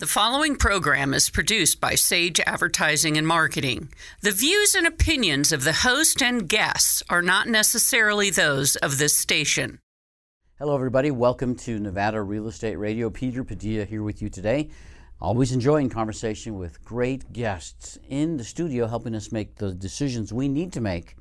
The following program is produced by Sage Advertising and Marketing. The views and opinions of the host and guests are not necessarily those of this station. Hello, everybody. Welcome to Nevada Real Estate Radio. Peter Padilla here with you today. Always enjoying conversation with great guests in the studio, helping us make the decisions we need to make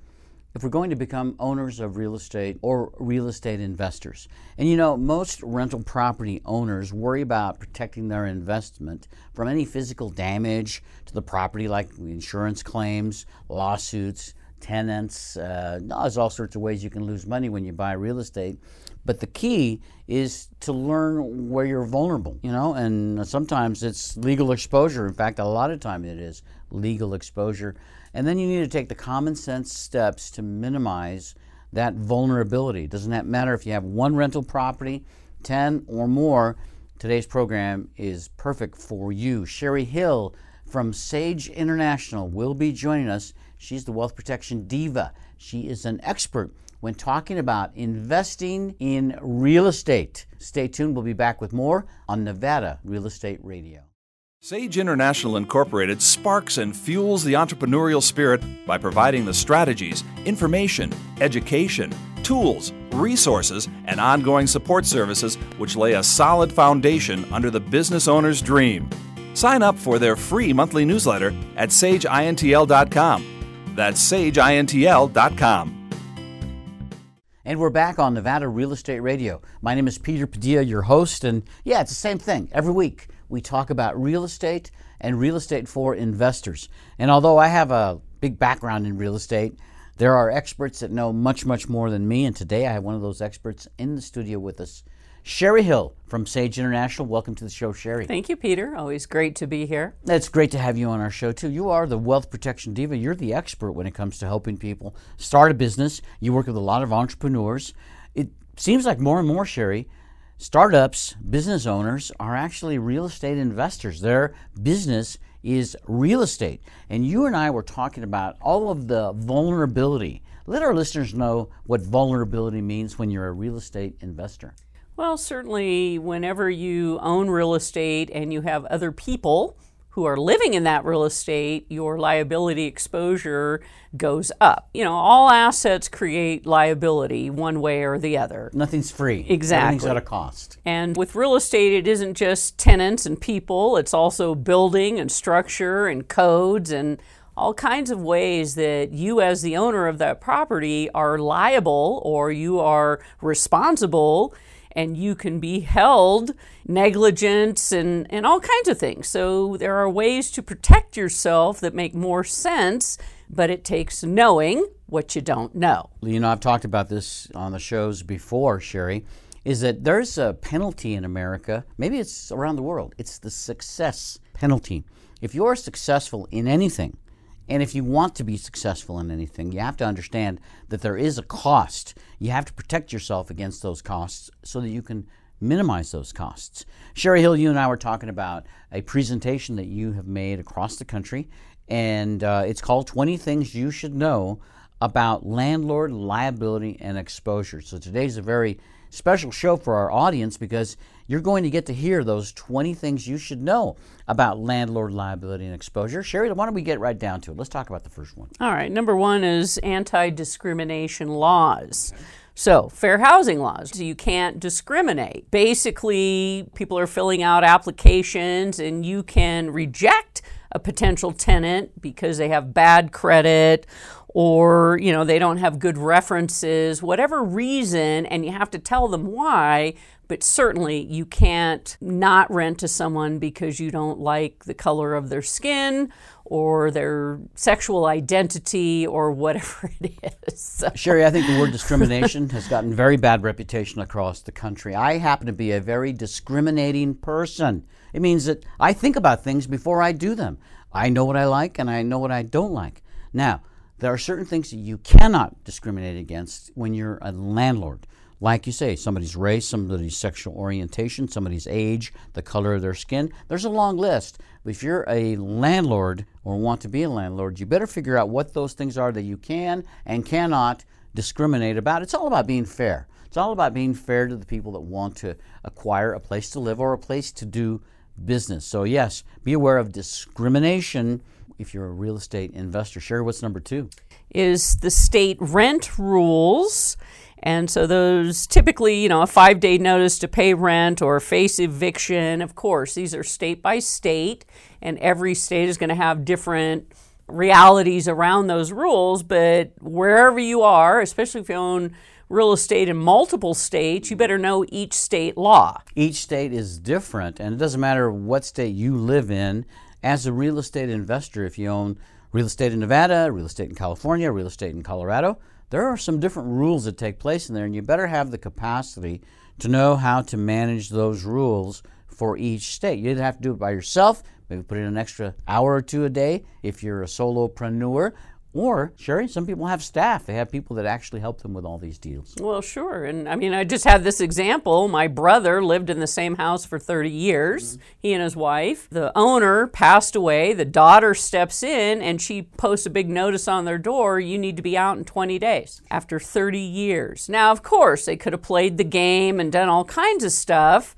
if we're going to become owners of real estate or real estate investors. And you know, most rental property owners worry about protecting their investment from any physical damage to the property, like insurance claims, lawsuits, tenants. Uh, there's all sorts of ways you can lose money when you buy real estate. But the key is to learn where you're vulnerable, you know, and sometimes it's legal exposure. In fact, a lot of time it is legal exposure. And then you need to take the common sense steps to minimize that vulnerability. Doesn't that matter if you have one rental property, 10 or more? Today's program is perfect for you. Sherry Hill from Sage International will be joining us. She's the wealth protection diva. She is an expert when talking about investing in real estate. Stay tuned. We'll be back with more on Nevada Real Estate Radio. Sage International Incorporated sparks and fuels the entrepreneurial spirit by providing the strategies, information, education, tools, resources, and ongoing support services which lay a solid foundation under the business owner's dream. Sign up for their free monthly newsletter at sageintl.com. That's sageintl.com. And we're back on Nevada Real Estate Radio. My name is Peter Padilla, your host, and yeah, it's the same thing every week we talk about real estate and real estate for investors. And although I have a big background in real estate, there are experts that know much, much more than me. And today I have one of those experts in the studio with us, Sherry Hill from Sage International. Welcome to the show, Sherry. Thank you, Peter. Always great to be here. It's great to have you on our show, too. You are the wealth protection diva. You're the expert when it comes to helping people start a business. You work with a lot of entrepreneurs. It seems like more and more, Sherry, startups, business owners are actually real estate investors. Their business is real estate. And you and I were talking about all of the vulnerability. Let our listeners know what vulnerability means when you're a real estate investor. Well, certainly, whenever you own real estate and you have other people who are living in that real estate, your liability exposure goes up. You know, all assets create liability one way or the other. Nothing's free. Exactly. Everything's at a cost. And with real estate, it isn't just tenants and people, it's also building and structure and codes and all kinds of ways that you, as the owner of that property, are liable or you are responsible and you can be held negligence and, and all kinds of things. So there are ways to protect yourself that make more sense, but it takes knowing what you don't know. You know, I've talked about this on the shows before, Sherry, is that there's a penalty in America, maybe it's around the world, it's the success penalty. If you're successful in anything, and if you want to be successful in anything, you have to understand that there is a cost. You have to protect yourself against those costs so that you can minimize those costs. Sherry Hill, you and I were talking about a presentation that you have made across the country, and uh, it's called 20 Things You Should Know About Landlord Liability and Exposure. So today's a very special show for our audience because you're going to get to hear those 20 things you should know about landlord liability and exposure. Sherry, why don't we get right down to it? Let's talk about the first one. All right. Number one is anti discrimination laws. So, fair housing laws. So you can't discriminate. Basically, people are filling out applications and you can reject a potential tenant because they have bad credit or you know they don't have good references whatever reason and you have to tell them why but certainly you can't not rent to someone because you don't like the color of their skin or their sexual identity or whatever it is. Sherry, I think the word discrimination has gotten very bad reputation across the country. I happen to be a very discriminating person. It means that I think about things before I do them. I know what I like and I know what I don't like. Now, there are certain things that you cannot discriminate against when you're a landlord. Like you say, somebody's race, somebody's sexual orientation, somebody's age, the color of their skin. There's a long list. But if you're a landlord or want to be a landlord, you better figure out what those things are that you can and cannot discriminate about. It's all about being fair. It's all about being fair to the people that want to acquire a place to live or a place to do business. So, yes, be aware of discrimination if you're a real estate investor. Sherry, what's number two? Is the state rent rules. And so those typically, you know, a five day notice to pay rent or face eviction. Of course, these are state by state, and every state is going to have different realities around those rules. But wherever you are, especially if you own real estate in multiple states, you better know each state law. Each state is different, and it doesn't matter what state you live in. As a real estate investor, if you own real estate in Nevada, real estate in California, real estate in Colorado, there are some different rules that take place in there, and you better have the capacity to know how to manage those rules for each state. You either have to do it by yourself, maybe put in an extra hour or two a day if you're a solopreneur, or, Sherry, some people have staff. They have people that actually help them with all these deals. Well, sure. And I mean, I just had this example. My brother lived in the same house for 30 years, mm-hmm. he and his wife. The owner passed away. The daughter steps in and she posts a big notice on their door you need to be out in 20 days after 30 years. Now, of course, they could have played the game and done all kinds of stuff.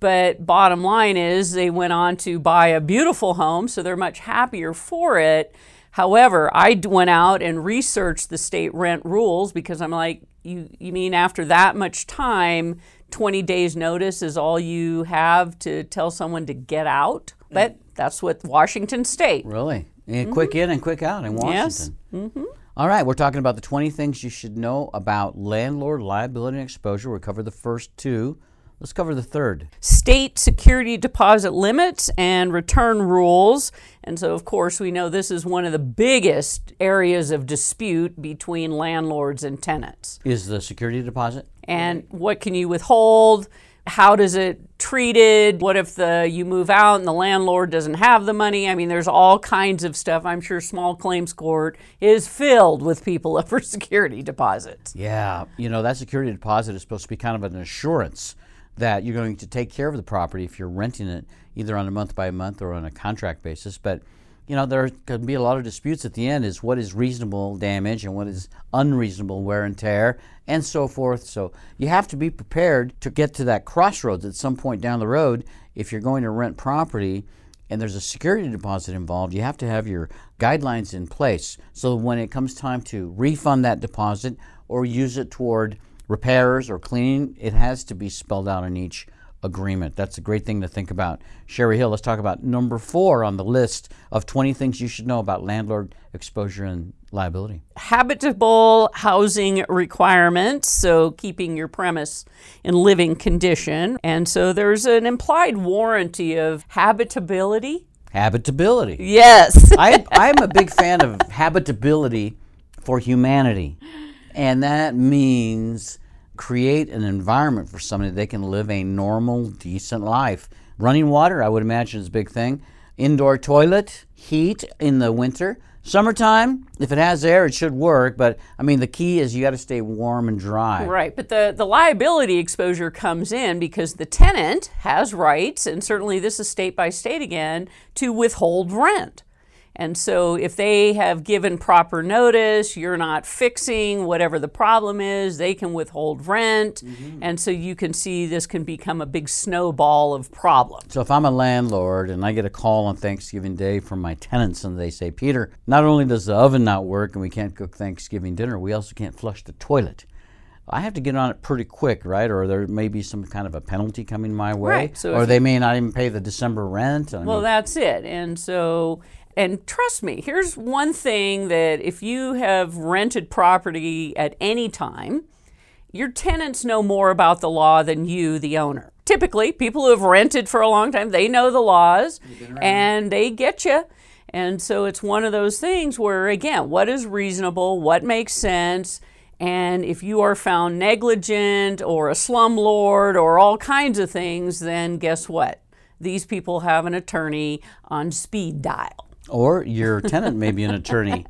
But bottom line is, they went on to buy a beautiful home, so they're much happier for it. However, I went out and researched the state rent rules because I'm like, you, you mean after that much time, 20 days notice is all you have to tell someone to get out? But that's what Washington State. Really? Mm-hmm. quick in and quick out in Washington. Yes. Mm-hmm. All right, we're talking about the 20 things you should know about landlord liability and exposure. We covered the first two. Let's cover the third. State security deposit limits and return rules. And so, of course, we know this is one of the biggest areas of dispute between landlords and tenants. Is the security deposit? And what can you withhold? How does it treated? What if the you move out and the landlord doesn't have the money? I mean, there's all kinds of stuff. I'm sure small claims court is filled with people up for security deposits. Yeah, you know that security deposit is supposed to be kind of an assurance that you're going to take care of the property if you're renting it either on a month by month or on a contract basis. But you know there can be a lot of disputes at the end is what is reasonable damage and what is unreasonable wear and tear and so forth. So you have to be prepared to get to that crossroads at some point down the road if you're going to rent property and there's a security deposit involved, you have to have your guidelines in place so when it comes time to refund that deposit or use it toward repairs or cleaning, it has to be spelled out in each agreement. That's a great thing to think about. Sherry Hill, let's talk about number four on the list of 20 things you should know about landlord exposure and liability. Habitable housing requirements, so keeping your premise in living condition. And so there's an implied warranty of habitability. Habitability. Yes. I, I'm a big fan of habitability for humanity. And that means create an environment for somebody they can live a normal, decent life. Running water, I would imagine, is a big thing. Indoor toilet, heat in the winter. Summertime, if it has air, it should work. But I mean, the key is you got to stay warm and dry. Right. But the, the liability exposure comes in because the tenant has rights, and certainly this is state by state again, to withhold rent. And so, if they have given proper notice, you're not fixing whatever the problem is, they can withhold rent. Mm-hmm. And so, you can see this can become a big snowball of problems. So, if I'm a landlord and I get a call on Thanksgiving Day from my tenants and they say, Peter, not only does the oven not work and we can't cook Thanksgiving dinner, we also can't flush the toilet. I have to get on it pretty quick, right? Or there may be some kind of a penalty coming my way. Right. So or they may not even pay the December rent. I well, mean, that's it. And so and trust me, here's one thing that if you have rented property at any time, your tenants know more about the law than you, the owner. Typically, people who have rented for a long time, they know the laws and they get you. And so it's one of those things where, again, what is reasonable, what makes sense, and if you are found negligent or a slumlord or all kinds of things, then guess what? These people have an attorney on speed dial. Or your tenant may be an attorney,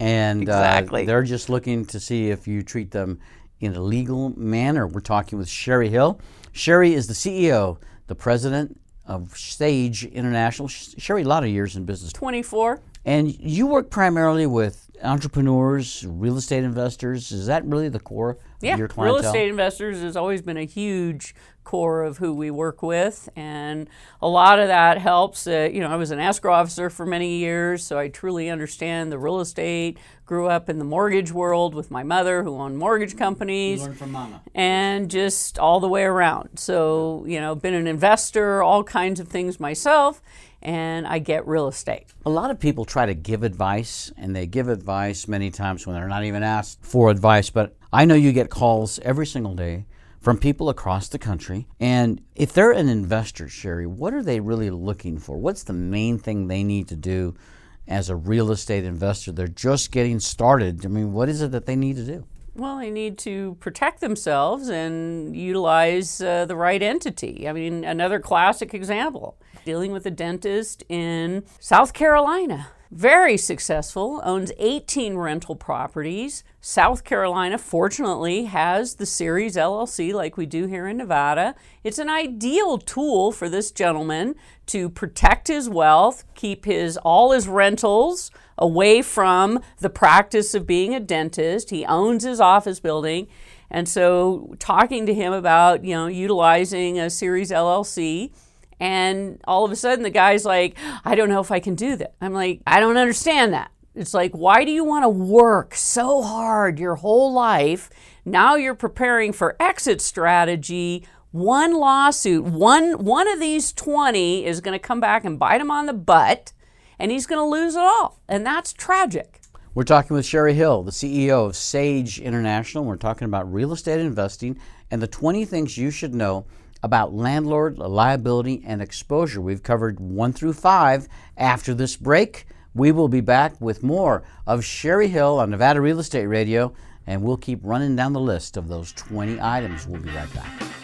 and uh, exactly. uh, they're just looking to see if you treat them in a legal manner. We're talking with Sherry Hill. Sherry is the CEO, the president of Sage International. Sherry, a lot of years in business. 24. And you work primarily with entrepreneurs, real estate investors? Is that really the core yeah, of your clientele? real estate investors has always been a huge core of who we work with, and a lot of that helps. Uh, you know, I was an escrow officer for many years, so I truly understand the real estate. Grew up in the mortgage world with my mother, who owned mortgage companies, You learned from mama. and just all the way around. So, you know, been an investor, all kinds of things myself, and I get real estate. A lot of people try to give advice, and they give advice many times when they're not even asked for advice. But I know you get calls every single day from people across the country. And if they're an investor, Sherry, what are they really looking for? What's the main thing they need to do as a real estate investor? They're just getting started. I mean, what is it that they need to do? Well, they need to protect themselves and utilize uh, the right entity. I mean, another classic example dealing with a dentist in South Carolina. Very successful, owns 18 rental properties. South Carolina, fortunately, has the Series LLC like we do here in Nevada. It's an ideal tool for this gentleman to protect his wealth, keep his all his rentals away from the practice of being a dentist. He owns his office building. And so talking to him about, you know, utilizing a Series LLC and all of a sudden the guy's like, I don't know if I can do that. I'm like, I don't understand that. It's like, why do you want to work so hard your whole life? Now you're preparing for exit strategy. One lawsuit, one one of these 20 is going to come back and bite him on the butt and he's going to lose it all. And that's tragic. We're talking with Sherry Hill, the CEO of Sage International. We're talking about real estate investing and the 20 things you should know about landlord liability and exposure. We've covered one through five. After this break, we will be back with more of Sherry Hill on Nevada Real Estate Radio, and we'll keep running down the list of those 20 items. We'll be right back.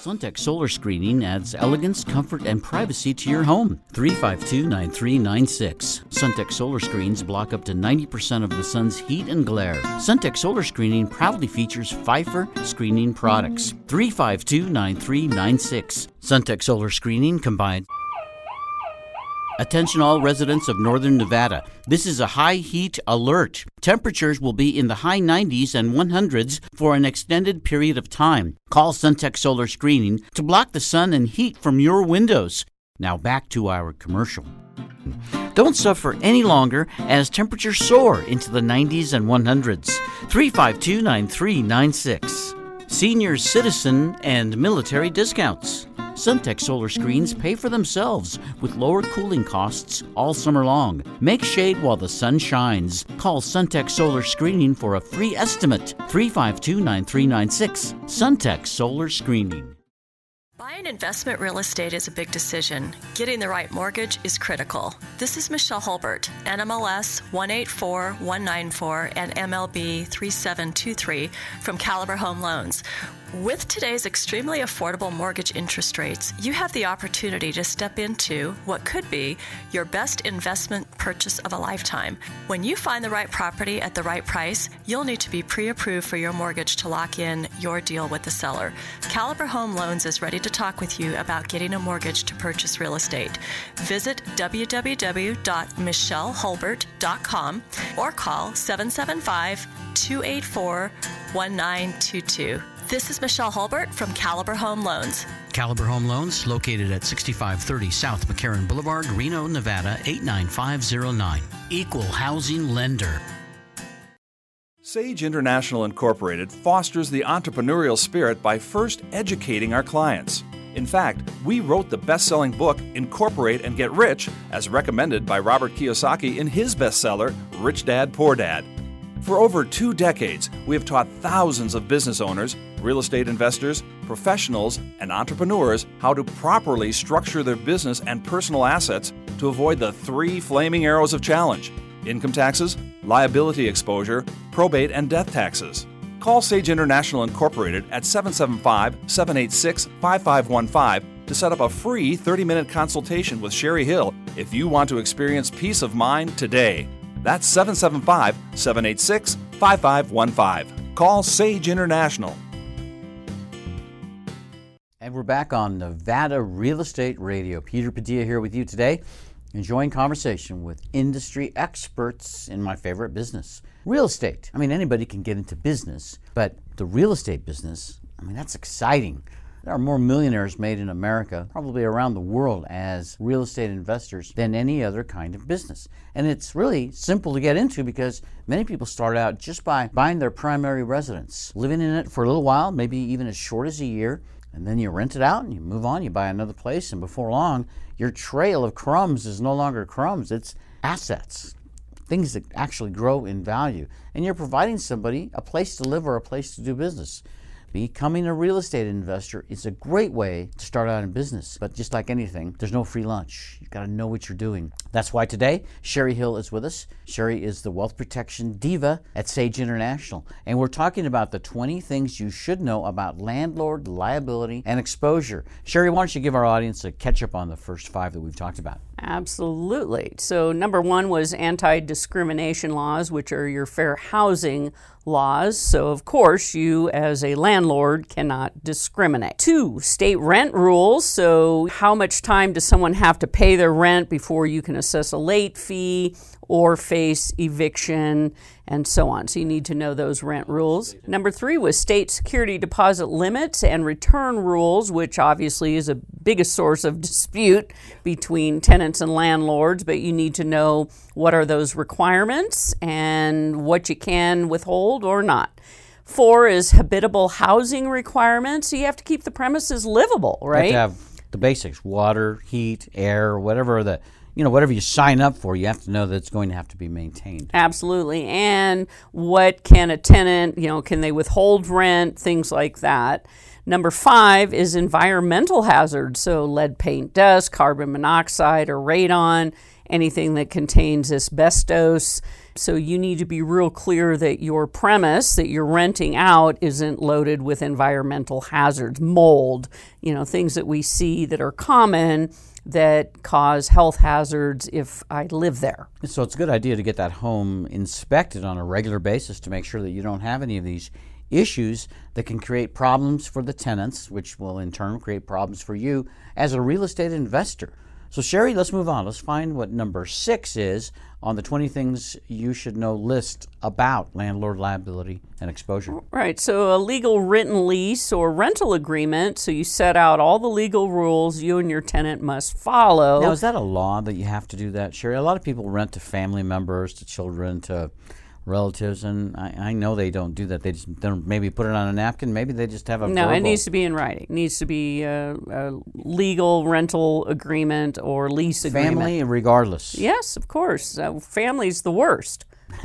Suntech Solar Screening adds elegance, comfort, and privacy to your home. 352 9396. Suntech Solar Screens block up to 90% of the sun's heat and glare. Suntech Solar Screening proudly features Phifer screening products. 352 9396. Suntech Solar Screening combines. Attention all residents of northern Nevada. This is a high heat alert. Temperatures will be in the high 90s and 100s for an extended period of time. Call Suntech Solar Screening to block the sun and heat from your windows. Now back to our commercial. Don't suffer any longer as temperatures soar into the 90s and 100s. 352 9396. Senior citizen and military discounts. Suntech solar screens pay for themselves with lower cooling costs all summer long. Make shade while the sun shines. Call Suntech Solar Screening for a free estimate. 352 9396. Suntech Solar Screening. Buying investment real estate is a big decision. Getting the right mortgage is critical. This is Michelle Hulbert, NMLS 184194 and MLB 3723 from Caliber Home Loans. With today's extremely affordable mortgage interest rates, you have the opportunity to step into what could be your best investment purchase of a lifetime. When you find the right property at the right price, you'll need to be pre approved for your mortgage to lock in your deal with the seller. Caliber Home Loans is ready to talk with you about getting a mortgage to purchase real estate. Visit www.michellehulbert.com or call 775 284 1922. This is Michelle Hulbert from Caliber Home Loans. Caliber Home Loans, located at 6530 South McCarran Boulevard, Reno, Nevada 89509. Equal housing lender. Sage International Incorporated fosters the entrepreneurial spirit by first educating our clients. In fact, we wrote the best selling book, Incorporate and Get Rich, as recommended by Robert Kiyosaki in his bestseller, Rich Dad Poor Dad. For over two decades, we have taught thousands of business owners, real estate investors, professionals, and entrepreneurs how to properly structure their business and personal assets to avoid the three flaming arrows of challenge income taxes, liability exposure, probate, and death taxes. Call Sage International Incorporated at 775 786 5515 to set up a free 30 minute consultation with Sherry Hill if you want to experience peace of mind today. That's 775 786 5515. Call Sage International. And we're back on Nevada Real Estate Radio. Peter Padilla here with you today. enjoying conversation with industry experts in my favorite business, real estate. I mean, anybody can get into business, but the real estate business, I mean, that's exciting. There are more millionaires made in America, probably around the world, as real estate investors than any other kind of business. And it's really simple to get into because many people start out just by buying their primary residence, living in it for a little while, maybe even as short as a year, and then you rent it out and you move on, you buy another place, and before long, your trail of crumbs is no longer crumbs, it's assets. Things that actually grow in value. And you're providing somebody a place to live or a place to do business. Becoming a real estate investor is a great way to start out in business. But just like anything, there's no free lunch. You've got to know what you're doing. That's why today, Sherry Hill is with us. Sherry is the wealth protection diva at Sage International. And we're talking about the 20 things you should know about landlord liability and exposure. Sherry, why don't you give our audience a catch up on the first five that we've talked about? Absolutely. So, number one was anti discrimination laws, which are your fair housing laws. So, of course, you as a landlord cannot discriminate. Two, state rent rules. So, how much time does someone have to pay their rent before you can assess a late fee or face eviction and so on. So you need to know those rent rules. Number three was state security deposit limits and return rules, which obviously is a biggest source of dispute between tenants and landlords, but you need to know what are those requirements and what you can withhold or not. Four is habitable housing requirements. So you have to keep the premises livable, right? You have to have the basics water, heat, air, whatever the you know, whatever you sign up for, you have to know that it's going to have to be maintained. Absolutely. And what can a tenant, you know, can they withhold rent, things like that. Number five is environmental hazards, so lead paint dust, carbon monoxide, or radon, anything that contains asbestos. So you need to be real clear that your premise that you're renting out isn't loaded with environmental hazards, mold, you know, things that we see that are common that cause health hazards if I live there. So it's a good idea to get that home inspected on a regular basis to make sure that you don't have any of these issues that can create problems for the tenants, which will in turn create problems for you as a real estate investor. So, Sherry, let's move on. Let's find what number six is on the 20 things you should know list about landlord liability and exposure. Right. So, a legal written lease or rental agreement. So, you set out all the legal rules you and your tenant must follow. Now, is that a law that you have to do that, Sherry? A lot of people rent to family members, to children, to relatives, and I, I, know they don't do that. They just don't maybe put it on a napkin. Maybe they just have a no. Verbal. It needs to be in writing. It needs to be a, a legal rental agreement or lease agreement. Family, regardless. Yes, of course. Uh, family's the worst.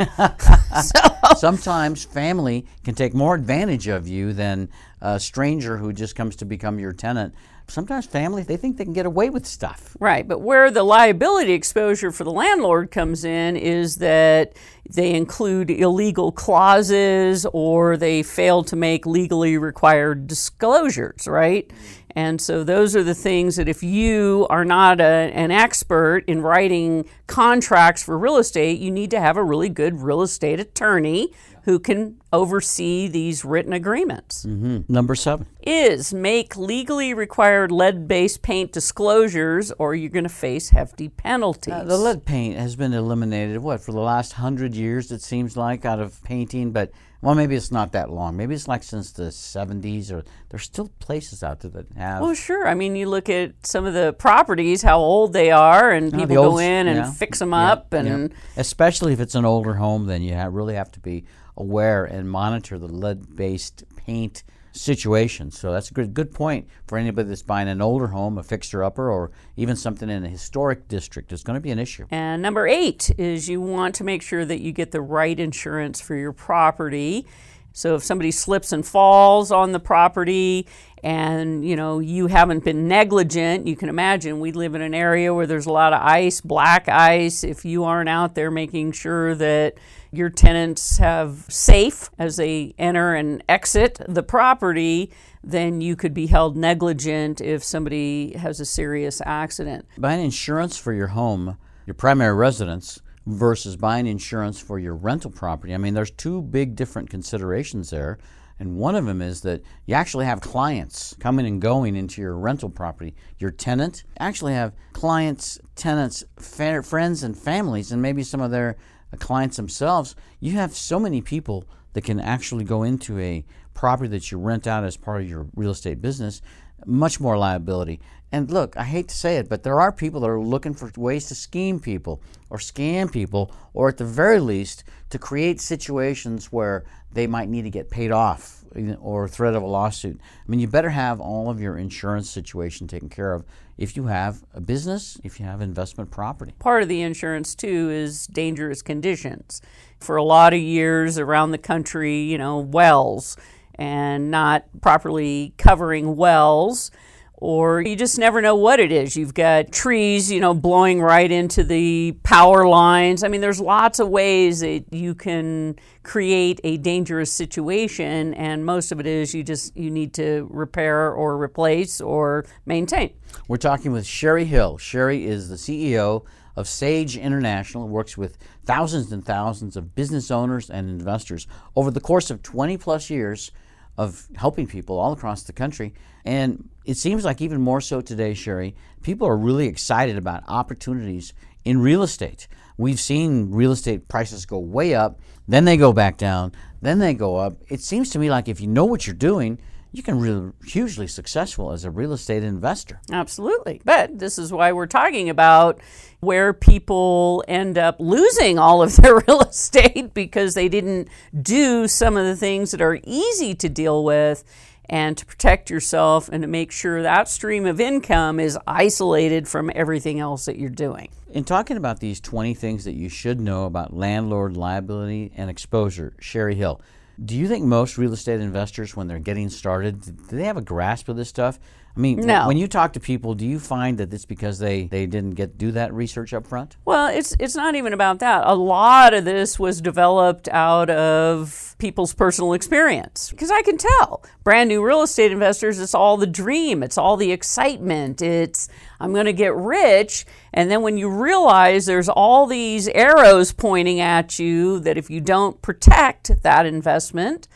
so. Sometimes family can take more advantage of you than a stranger who just comes to become your tenant sometimes families they think they can get away with stuff. Right, but where the liability exposure for the landlord comes in is that they include illegal clauses or they fail to make legally required disclosures, right? And so those are the things that if you are not a, an expert in writing contracts for real estate, you need to have a really good real estate attorney who can oversee these written agreements. Mm-hmm. Number seven is make legally required lead based paint disclosures, or you're going to face hefty penalties. Uh, the lead paint has been eliminated, what, for the last hundred years, it seems like, out of painting, but well, maybe it's not that long. Maybe it's like since the 70s, or there's still places out there that have. Well, sure. I mean, you look at some of the properties, how old they are, and oh, people go in and yeah. fix them yeah. up, and yeah. especially if it's an older home, then you really have to be aware and monitor the lead-based paint situation. So that's a good good point for anybody that's buying an older home, a fixer upper, or even something in a historic district. It's going to be an issue. And number eight is you want to make sure that you get the right insurance for your property. So if somebody slips and falls on the property and you know you haven't been negligent, you can imagine we live in an area where there's a lot of ice, black ice. If you aren't out there making sure that your tenants have safe as they enter and exit the property, then you could be held negligent if somebody has a serious accident. Buying insurance for your home, your primary residence, versus buying insurance for your rental property. I mean, there's two big different considerations there. And one of them is that you actually have clients coming and going into your rental property. Your tenant actually have clients, tenants, fa- friends, and families, and maybe some of their uh, clients themselves. You have so many people that can actually go into a property that you rent out as part of your real estate business. Much more liability. And look, I hate to say it, but there are people that are looking for ways to scheme people or scam people, or at the very least, to create situations where they might need to get paid off or threat of a lawsuit. I mean, you better have all of your insurance situation taken care of if you have a business, if you have investment property. Part of the insurance, too, is dangerous conditions. For a lot of years around the country, you know, wells and not properly covering wells or you just never know what it is. You've got trees, you know, blowing right into the power lines. I mean, there's lots of ways that you can create a dangerous situation, and most of it is you just you need to repair or replace or maintain. We're talking with Sherry Hill. Sherry is the CEO of Sage International, works with thousands and thousands of business owners and investors over the course of 20 plus years of helping people all across the country. And it seems like even more so today, Sherry, people are really excited about opportunities in real estate. We've seen real estate prices go way up, then they go back down, then they go up. It seems to me like if you know what you're doing, you can be hugely successful as a real estate investor. Absolutely. But this is why we're talking about where people end up losing all of their real estate because they didn't do some of the things that are easy to deal with and to protect yourself and to make sure that stream of income is isolated from everything else that you're doing. In talking about these 20 things that you should know about landlord liability and exposure, Sherry Hill, do you think most real estate investors, when they're getting started, do they have a grasp of this stuff? I mean, no. when you talk to people, do you find that it's because they, they didn't get do that research up front? Well, it's it's not even about that. A lot of this was developed out of people's personal experience because I can tell brand new real estate investors. It's all the dream. It's all the excitement. It's I'm going to get rich, and then when you realize there's all these arrows pointing at you that if you don't protect that investment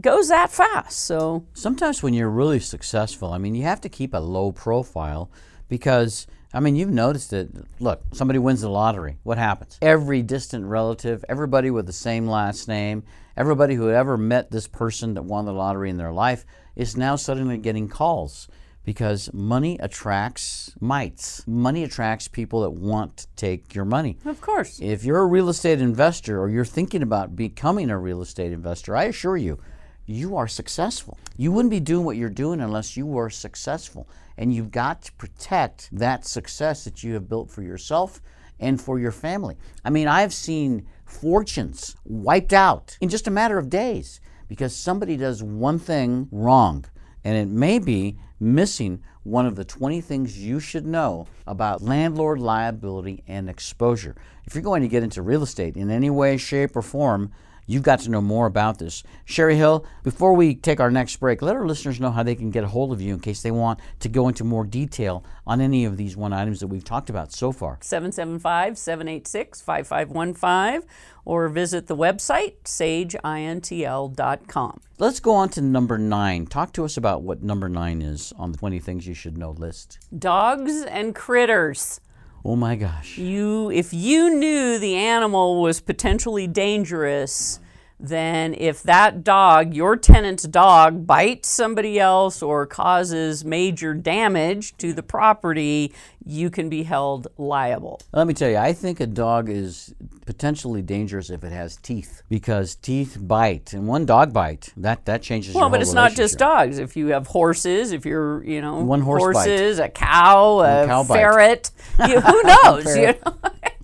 goes that fast. So sometimes when you're really successful, I mean, you have to keep a low profile because I mean, you've noticed it. Look, somebody wins the lottery. What happens? Every distant relative, everybody with the same last name, everybody who ever met this person that won the lottery in their life is now suddenly getting calls because money attracts mites. Money attracts people that want to take your money. Of course. If you're a real estate investor or you're thinking about becoming a real estate investor, I assure you, you are successful. You wouldn't be doing what you're doing unless you were successful. And you've got to protect that success that you have built for yourself and for your family. I mean, I've seen fortunes wiped out in just a matter of days because somebody does one thing wrong. And it may be missing one of the 20 things you should know about landlord liability and exposure. If you're going to get into real estate in any way, shape, or form, You've got to know more about this. Sherry Hill, before we take our next break, let our listeners know how they can get a hold of you in case they want to go into more detail on any of these one items that we've talked about so far. 775 786 5515 or visit the website sageintl.com. Let's go on to number nine. Talk to us about what number nine is on the 20 things you should know list. Dogs and critters. Oh my gosh. You if you knew the animal was potentially dangerous, then if that dog, your tenant's dog, bites somebody else or causes major damage to the property, you can be held liable. Let me tell you, I think a dog is potentially dangerous if it has teeth because teeth bite, and one dog bite that that changes. Well, but it's not just dogs. If you have horses, if you're you know one horse horses, bite. a cow, a cow ferret, you, who knows? you know.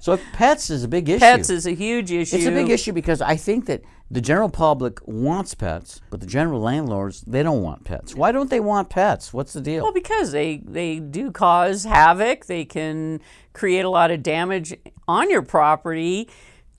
So pets is a big issue. Pets is a huge issue. It's a big issue because I think that the general public wants pets, but the general landlords they don't want pets. Why don't they want pets? What's the deal? Well, because they they do cause havoc. They can create a lot of damage on your property.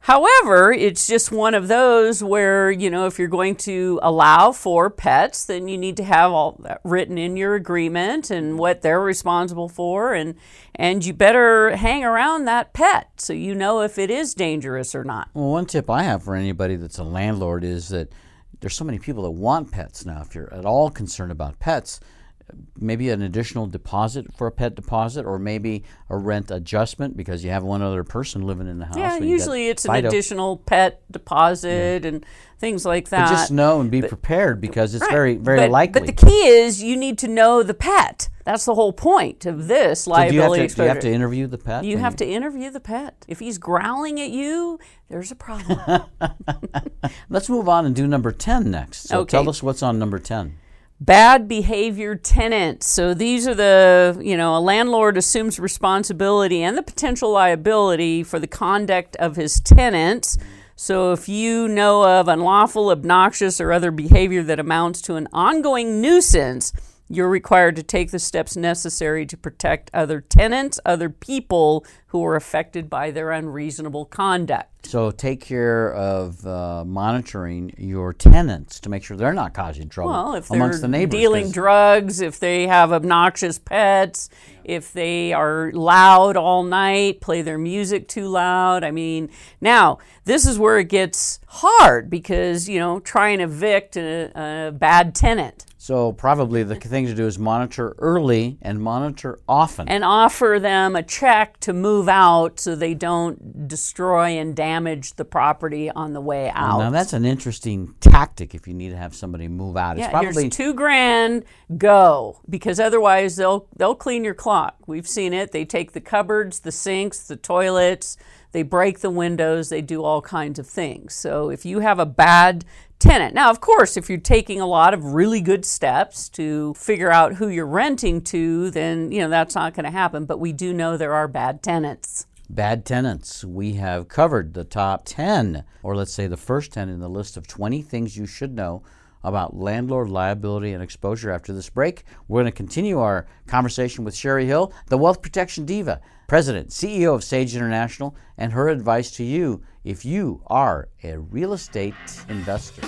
However, it's just one of those where, you know, if you're going to allow for pets, then you need to have all that written in your agreement and what they're responsible for and and you better hang around that pet so you know if it is dangerous or not. Well, one tip I have for anybody that's a landlord is that there's so many people that want pets now. If you're at all concerned about pets, maybe an additional deposit for a pet deposit, or maybe a rent adjustment because you have one other person living in the house. Yeah, usually it's an additional pet deposit and things like that. But just know and be prepared because it's Right. very, very but, likely. But the key is you need to know the pet. That's the whole point of this So do you, have liability to, do you have to interview the pet? You have to interview the pet. If he's growling at you, there's a problem. Let's move on and do number 10 next. So Okay. tell us what's on number 10. Bad behavior tenants. So these are the, you know, a landlord assumes responsibility and the potential liability for the conduct of his tenants. So if you know of unlawful, obnoxious, or other behavior that amounts to an ongoing nuisance, you're required to take the steps necessary to protect other tenants, other people who are affected by their unreasonable conduct. So take care of uh, monitoring your tenants to make sure they're not causing trouble Well, if they're amongst the neighbors. dealing 'cause- drugs, if they have obnoxious pets, if they are loud all night, play their music too loud. I mean, now this is where it gets hard because you know try and evict a, a bad tenant so probably the thing to do is monitor early and monitor often. and offer them a check to move out so they don't destroy and damage the property on the way out. now that's an interesting tactic if you need to have somebody move out. It's Yeah, probably here's two grand. Go because otherwise they'll they'll clean your clock. We've seen it. They take the cupboards, the sinks, the toilets. They break the windows. They do all kinds of things. So if you have a bad tenant, now of course, if you're taking a lot of really good steps to figure out who you're renting to, then you know that's not going to happen. But we do know there are bad tenants. bad tenants. We have covered the top 10, or let's say the first 10 in the list of 20 things you should know about landlord liability and exposure after this break. We're going to continue our conversation with Sherry Hill, the wealth protection diva, president, CEO of Sage International, and her advice to you if you are a real estate investor.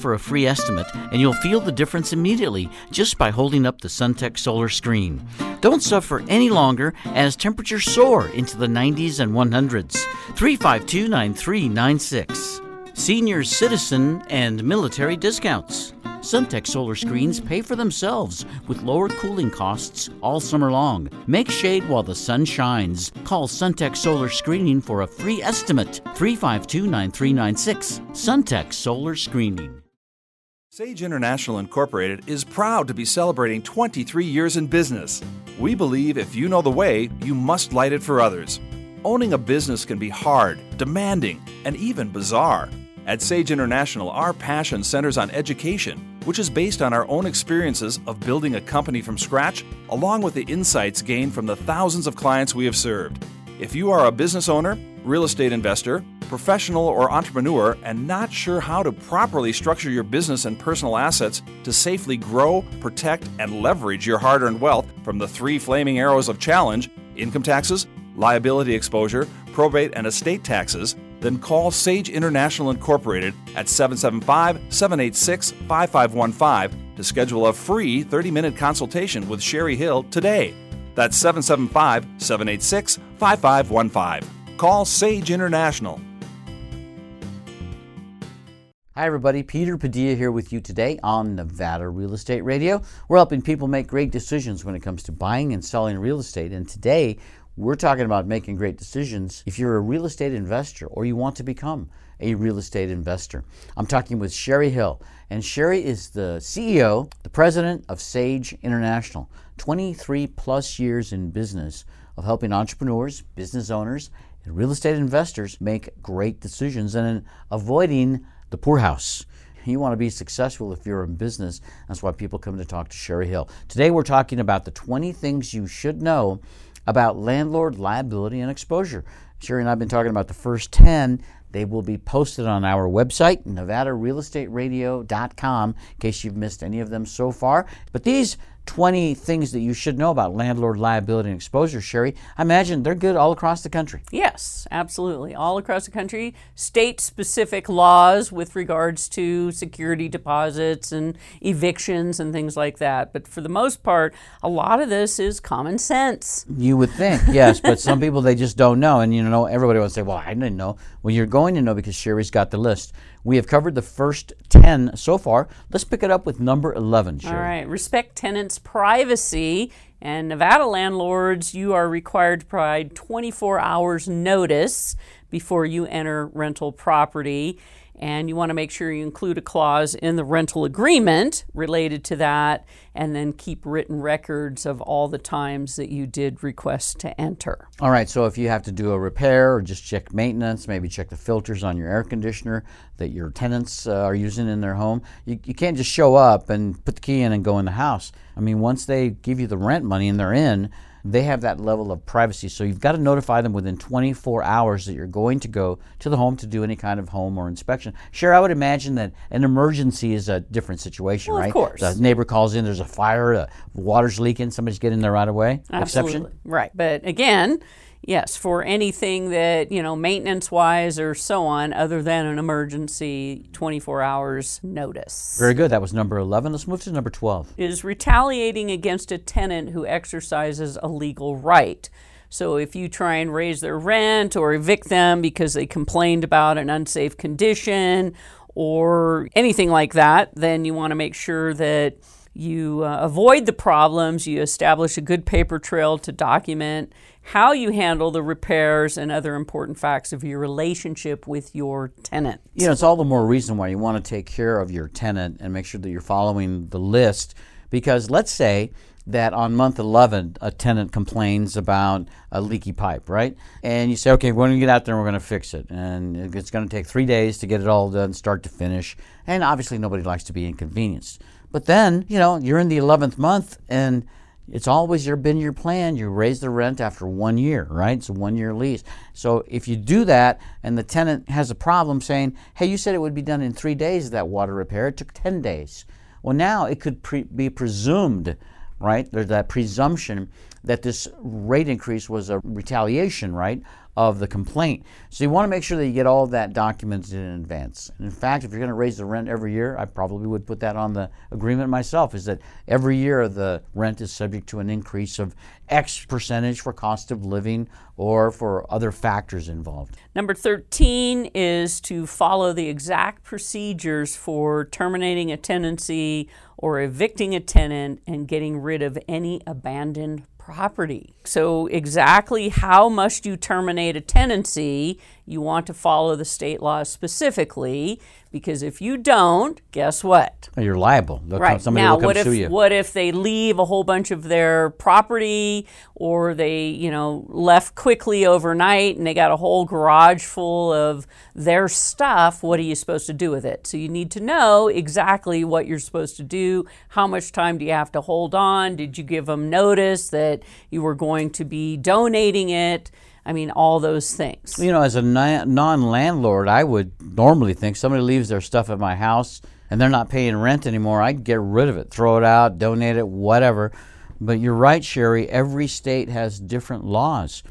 for a free estimate, and you'll feel the difference immediately just by holding up the Suntech solar screen. Don't suffer any longer as temperatures soar into the 90s and 100s. 352 9396. Senior citizen and military discounts. Suntech solar screens pay for themselves with lower cooling costs all summer long. Make shade while the sun shines. Call Suntech Solar Screening for a free estimate. 352 9396. Suntech Solar Screening. Sage International Incorporated is proud to be celebrating 23 years in business. We believe if you know the way, you must light it for others. Owning a business can be hard, demanding, and even bizarre. At Sage International, our passion centers on education, which is based on our own experiences of building a company from scratch, along with the insights gained from the thousands of clients we have served. If you are a business owner, real estate investor, professional, or entrepreneur and not sure how to properly structure your business and personal assets to safely grow, protect, and leverage your hard earned wealth from the three flaming arrows of challenge income taxes, liability exposure, probate, and estate taxes, then call Sage International Incorporated at 775 786 5515 to schedule a free 30 minute consultation with Sherry Hill today. That's 775 786 5515. Call Sage International. Hi, everybody. Peter Padilla here with you today on Nevada Real Estate Radio. We're helping people make great decisions when it comes to buying and selling real estate. And today, we're talking about making great decisions if you're a real estate investor or you want to become a real estate investor. I'm talking with Sherry Hill, and Sherry is the CEO, the president of Sage International. 23 plus years in business of helping entrepreneurs, business owners, and real estate investors make great decisions and avoiding the poorhouse. You want to be successful if you're in business. That's why people come to talk to Sherry Hill. Today we're talking about the 20 things you should know about landlord liability and exposure. Sherry and I have been talking about the first 10. They will be posted on our website, nevadarealestateradio.com, in case you've missed any of them so far. But these 20 things that you should know about landlord liability and exposure, Sherry. I imagine they're good all across the country. Yes, absolutely. All across the country, state specific laws with regards to security deposits and evictions and things like that. But for the most part, a lot of this is common sense. You would think, yes, but some people they just don't know. And you know, everybody will say, well, I didn't know. Well, you're going to know because Sherry's got the list. We have covered the first 10 so far. Let's pick it up with number 11, Sherry. All right. Respect tenants' privacy. And Nevada landlords, you are required to provide 24 hours notice before you enter rental property and you want to make sure you include a clause in the rental agreement related to that and then keep written records of all the times that you did request to enter. All right, so if you have to do a repair or just check maintenance, maybe check the filters on your air conditioner that your tenants uh, are using in their home, you, you can't just show up and put the key in and go in the house. I mean, once they give you the rent money and they're in, they have that level of privacy. So you've got to notify them within 24 hours that you're going to go to the home to do any kind of home or inspection. Sure, I would imagine that an emergency is a different situation, well, right? Of course. The neighbor calls in, there's a fire, the water's leaking, somebody's getting there right away. Absolutely. Exception? Right. But again, yes, for anything that, you know, maintenance wise or so on, other than an emergency, 24 hours notice. Very good. That was number 11. Let's move to number 12. Is retaliating against a tenant who exercises a legal right. So if you try and raise their rent or evict them because they complained about an unsafe condition or anything like that, then you want to make sure that you uh, avoid the problems, you establish a good paper trail to document how you handle the repairs and other important facts of your relationship with your tenant. You know, it's all the more reason why you want to take care of your tenant and make sure that you're following the list. Because let's say that on month 11, a tenant complains about a leaky pipe, right? And you say, okay, we're going to get out there and we're going to fix it. And it's going to take three days to get it all done, start to finish. And obviously, nobody likes to be inconvenienced. But then, you know, you're in the 11th month and it's always your, been your plan. You raise the rent after one year, right? It's a one year lease. So if you do that and the tenant has a problem saying, hey, you said it would be done in three days, that water repair, it took 10 days. Well, now it could pre- be presumed, right? There's that presumption that this rate increase was a retaliation, right, of the complaint. So you want to make sure that you get all that documented in advance. And in fact, if you're going to raise the rent every year, I probably would put that on the agreement myself is that every year the rent is subject to an increase of X percentage for cost of living or for other factors involved. Number 13 is to follow the exact procedures for terminating a tenancy or evicting a tenant and getting rid of any abandoned property. So, exactly how must you terminate a tenancy? You want to follow the state law specifically because if you don't, guess what? Oh, you're liable. They'll right come, somebody now, what if you. what if they leave a whole bunch of their property, or they you know left quickly overnight and they got a whole garage full of their stuff? What are you supposed to do with it? So you need to know exactly what you're supposed to do. How much time do you have to hold on? Did you give them notice that you were going to be donating it? I mean, all those things. You know, as a non landlord, I would normally think somebody leaves their stuff at my house and they're not paying rent anymore. I'd get rid of it, throw it out, donate it, whatever. But you're right, Sherry, every state has different laws.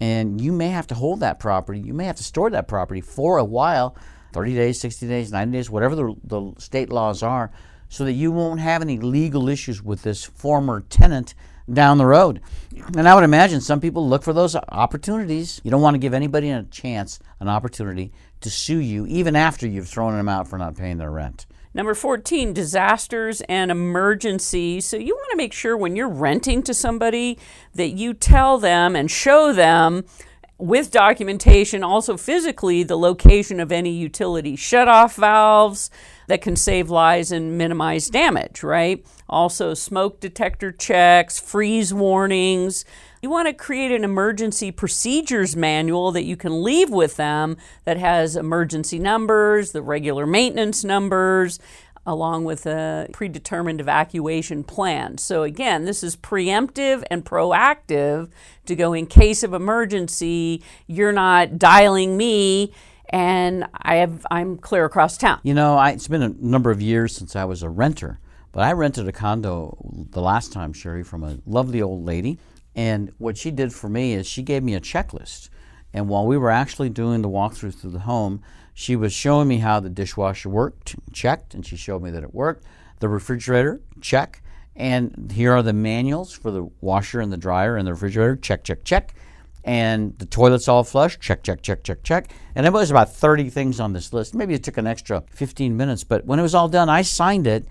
And you may have to hold that property, you may have to store that property for a while 30 days, 60 days, 90 days, whatever the, the state laws are so that you won't have any legal issues with this former tenant down the road. And I would imagine some people look for those opportunities. You don't want to give anybody a chance, an opportunity to sue you, even after you've thrown them out for not paying their rent. Number 14, disasters and emergencies. So you want to make sure when you're renting to somebody that you tell them and show them with documentation, also physically, the location of any utility shut-off valves that can save lives and minimize damage, right? Also, smoke detector checks, freeze warnings. You want to create an emergency procedures manual that you can leave with them that has emergency numbers, the regular maintenance numbers, along with a predetermined evacuation plan. So, again, this is preemptive and proactive to go in case of emergency. You're not dialing me and I have I'm clear across town. You know, I, it's been a number of years since I was a renter, but I rented a condo the last time, Sherry, from a lovely old lady. And what she did for me is she gave me a checklist. And while we were actually doing the walkthrough through the home, she was showing me how the dishwasher worked, checked, and she showed me that it worked. The refrigerator, check. And here are the manuals for the washer and the dryer and the refrigerator, check, check, check and the toilet's all flush. Check, check, check, check, check. And it was about 30 things on this list. Maybe it took an extra 15 minutes, but when it was all done, I signed it,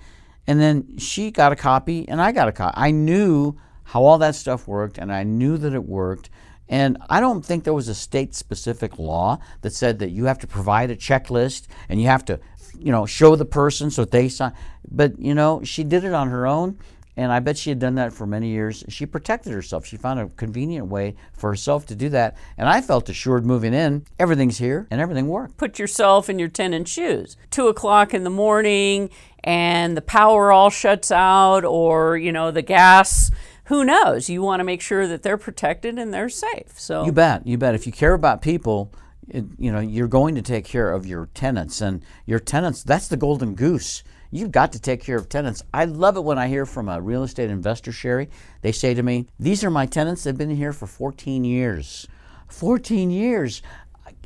and then she got a copy, and I got a copy. I knew how all that stuff worked, and I knew that it worked. And I don't think there was a state specific law that said that you have to provide a checklist and you have to, you know, show the person so they sign. But, you know, she did it on her own and I bet she had done that for many years. She protected herself. She found a convenient way for herself to do that. And I felt assured moving in, everything's here and everything worked. Put yourself in your tenant's shoes. Two o'clock in the morning and the power all shuts out or, you know, the gas who knows? You want to make sure that they're protected and they're safe. So you bet, you bet. If you care about people, it, you know you're going to take care of your tenants, and your tenants. That's the golden goose. You've got to take care of tenants. I love it when I hear from a real estate investor, Sherry. They say to me, These are my tenants. They've been here for 14 years. 14 years.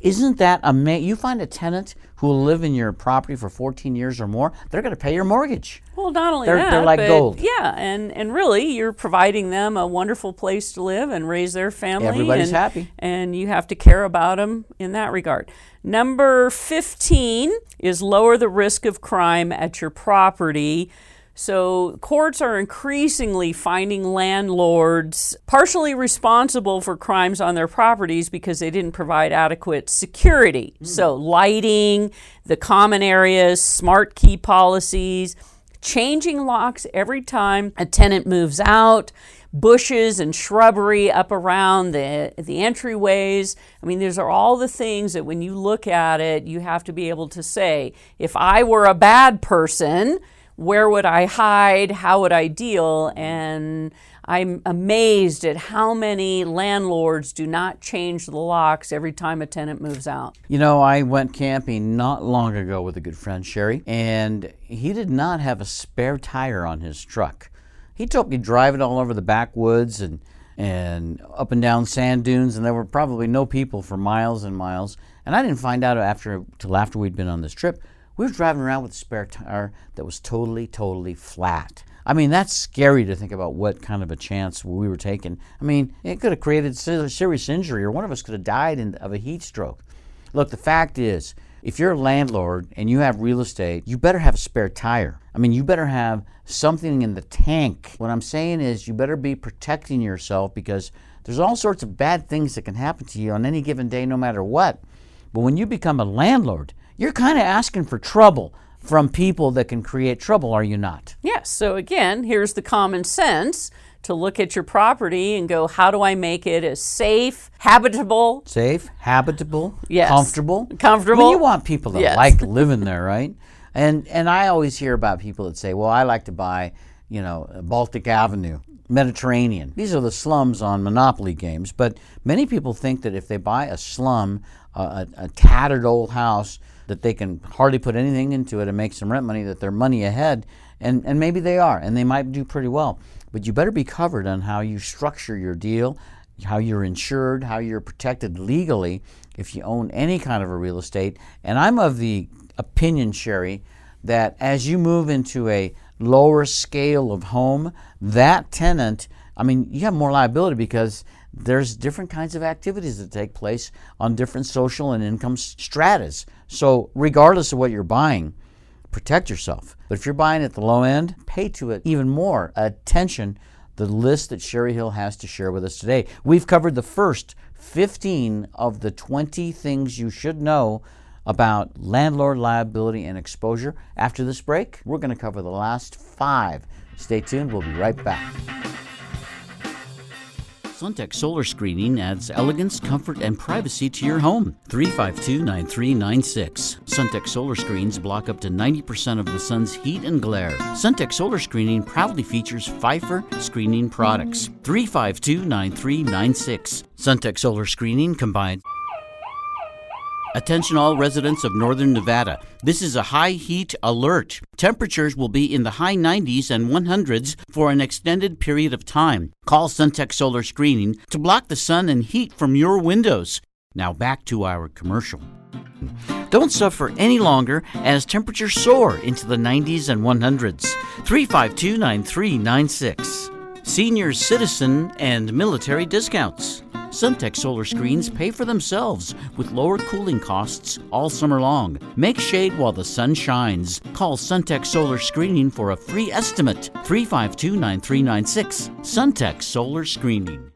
Isn't that amazing? You find a tenant who will live in your property for 14 years or more, they're going to pay your mortgage. Well, not only they're, that, they're like but gold. Yeah, and, and really, you're providing them a wonderful place to live and raise their family. Everybody's and, happy. And you have to care about them in that regard. Number 15 is lower the risk of crime at your property. So, courts are increasingly finding landlords partially responsible for crimes on their properties because they didn't provide adequate security. Mm. So, lighting, the common areas, smart key policies, changing locks every time a tenant moves out, bushes and shrubbery up around the, the entryways. I mean, these are all the things that when you look at it, you have to be able to say, if I were a bad person, where would I hide? How would I deal? And I'm amazed at how many landlords do not change the locks every time a tenant moves out. You know, I went camping not long ago with a good friend, Sherry, and he did not have a spare tire on his truck. He took me driving all over the backwoods and and up and down sand dunes, and there were probably no people for miles and miles. And I didn't find out after till after we'd been on this trip we were driving around with a spare tire that was totally, totally flat. I mean, that's scary to think about what kind of a chance we were taking. I mean, it could have created serious injury, or one of us could have died in, of a heat stroke. Look, the fact is, if you're a landlord and you have real estate, you better have a spare tire. I mean, you better have something in the tank. What I'm saying is, you better be protecting yourself because there's all sorts of bad things that can happen to you on any given day, no matter what. But when you become a landlord, you're kind of asking for trouble from people that can create trouble, are you not? Yes. So, again, here's the common sense to look at your property and go, how do I make it as safe, habitable? Safe, habitable, yes. comfortable. Comfortable. I mean, you want people that yes. like living there, right? And and I always hear about people that say, well, I like to buy, you know, Baltic Avenue. Mediterranean. These are the slums on Monopoly games, but many people think that if they buy a slum, a, a tattered old house, that they can hardly put anything into it and make some rent money, that they're money ahead. And, and maybe they are, and they might do pretty well. But you better be covered on how you structure your deal, how you're insured, how you're protected legally if you own any kind of a real estate. And I'm of the opinion, Sherry, that as you move into a lower scale of home, that tenant, I mean, you have more liability because there's different kinds of activities that take place on different social and income stratas. So, regardless of what you're buying, protect yourself. But if you're buying at the low end, pay to it even more attention the list that Sherry Hill has to share with us today. We've covered the first 15 of the 20 things you should know about landlord liability and exposure. After this break, we're going to cover the last five. Stay tuned, we'll be right back. Suntech Solar Screening adds elegance, comfort, and privacy to your home. 352 9396. Suntech Solar Screens block up to 90% of the sun's heat and glare. Suntech Solar Screening proudly features Phifer screening products. 352 9396. Suntech Solar Screening combined Attention all residents of northern Nevada. This is a high heat alert. Temperatures will be in the high 90s and 100s for an extended period of time. Call Suntech Solar Screening to block the sun and heat from your windows. Now back to our commercial. Don't suffer any longer as temperatures soar into the 90s and 100s. 352 9396. Senior citizen and military discounts. Suntech solar screens pay for themselves with lower cooling costs all summer long. Make shade while the sun shines. Call Suntech Solar Screening for a free estimate. 352 9396. Suntech Solar Screening.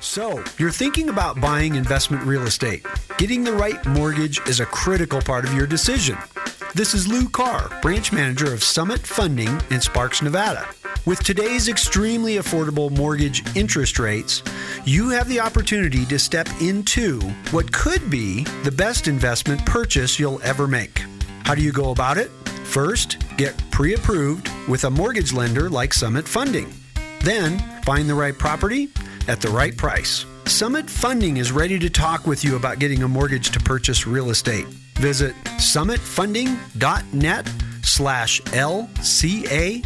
So, you're thinking about buying investment real estate. Getting the right mortgage is a critical part of your decision. This is Lou Carr, branch manager of Summit Funding in Sparks, Nevada. With today's extremely affordable mortgage interest rates, you have the opportunity to step into what could be the best investment purchase you'll ever make. How do you go about it? First, get pre approved with a mortgage lender like Summit Funding. Then, find the right property at the right price. Summit Funding is ready to talk with you about getting a mortgage to purchase real estate. Visit summitfunding.net slash LCARR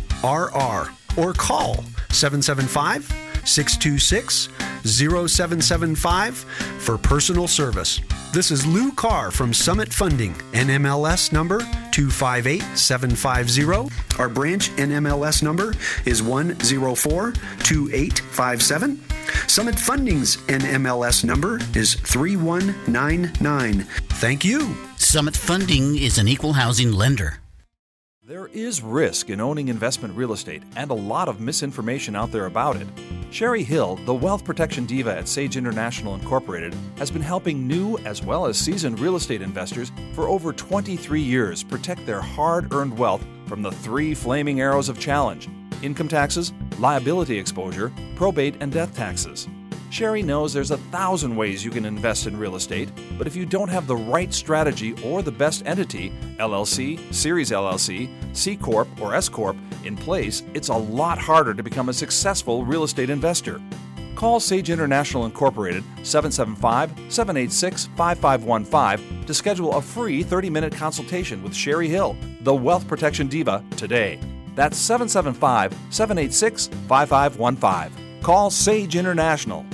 or call 775 626 0775 for personal service. This is Lou Carr from Summit Funding, NMLS number 258750. Our branch NMLS number is 1042857. Summit Funding's NMLS number is 3199. Thank you. Summit Funding is an equal housing lender. There is risk in owning investment real estate and a lot of misinformation out there about it. Sherry Hill, the wealth protection diva at Sage International Incorporated, has been helping new as well as seasoned real estate investors for over 23 years protect their hard earned wealth from the three flaming arrows of challenge income taxes, liability exposure, probate, and death taxes. Sherry knows there's a thousand ways you can invest in real estate, but if you don't have the right strategy or the best entity, LLC, Series LLC, C Corp, or S Corp, in place, it's a lot harder to become a successful real estate investor. Call Sage International Incorporated 775 786 5515 to schedule a free 30 minute consultation with Sherry Hill, the Wealth Protection Diva, today. That's 775 786 5515. Call Sage International.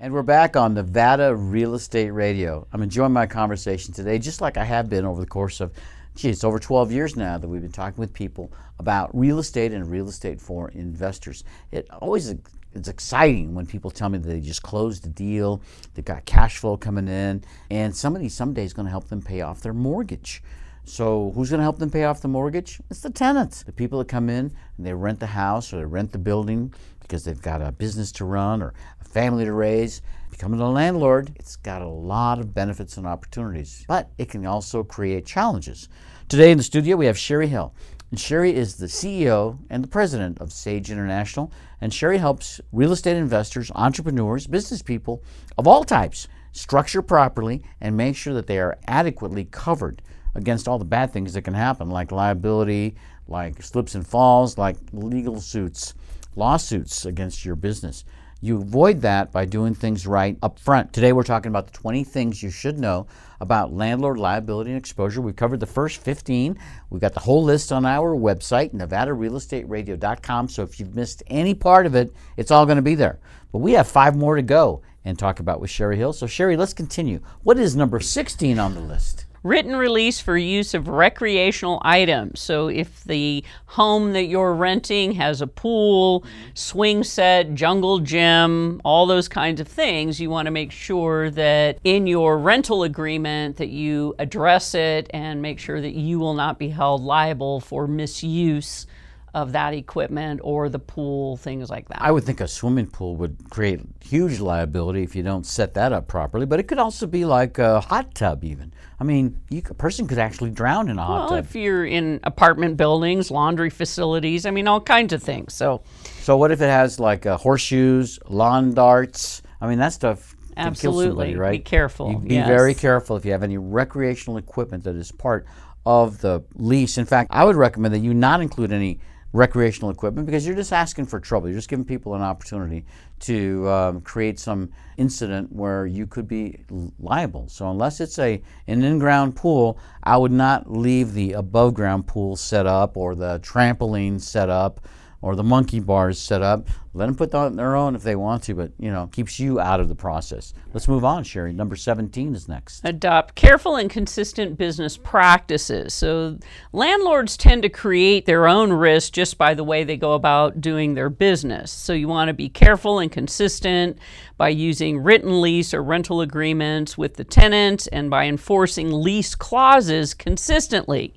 And we're back on Nevada Real Estate Radio. I'm enjoying my conversation today, just like I have been over the course of, gee, it's over 12 years now that we've been talking with people about real estate and real estate for investors. It always it's exciting when people tell me that they just closed a deal, they've got cash flow coming in, and somebody someday is going to help them pay off their mortgage. So who's going to help them pay off the mortgage? It's the tenants, the people that come in and they rent the house or they rent the building because they've got a business to run or a family to raise. Becoming a landlord, it's got a lot of benefits and opportunities, but it can also create challenges. Today in the studio we have Sherry Hill. And Sherry is the CEO and the president of Sage International. And Sherry helps real estate investors, entrepreneurs, business people of all types structure properly and make sure that they are adequately covered against all the bad things that can happen, like liability, like slips and falls, like legal suits, lawsuits against your business. You avoid that by doing things right up front. Today we're talking about the 20 things you should know about landlord liability and exposure. We've covered the first 15. We've got the whole list on our website, nevadarealestateradio.com. So if you've missed any part of it, it's all going to be there. But we have five more to go and talk about with Sherry Hill. So Sherry, let's continue. What is number 16 on the list? Written release for use of recreational items. So if the home that you're renting has a pool, swing set, jungle gym, all those kinds of things, you want to make sure that in your rental agreement that you address it and make sure that you will not be held liable for misuse of that equipment or the pool, things like that. I would think a swimming pool would create huge liability if you don't set that up properly, but it could also be like a hot tub, even. I mean, you, a person could actually drown in a hot well, tub. Well, if you're in apartment buildings, laundry facilities, I mean, all kinds of things. So, so what if it has like uh, horseshoes, lawn darts? I mean, that stuff Absolutely. somebody, right? Be careful, You be yes. very careful if you have any recreational equipment that is part of the lease. In fact, I would recommend that you not include any recreational equipment because you're just asking for trouble. You're just giving people an opportunity to um, create some incident where you could be liable. So unless it's a an in-ground pool, I would not leave the above-ground pool set up or the trampoline set up or the monkey bars set up. Let them put on their own if they want to, but you know, keeps you out of the process. Let's move on, Sherry. Number 17 is next. Adopt careful and consistent business practices. So landlords tend to create their own risk just by the way they go about doing their business. So you want to be careful and consistent by using written lease or rental agreements with the tenants and by enforcing lease clauses consistently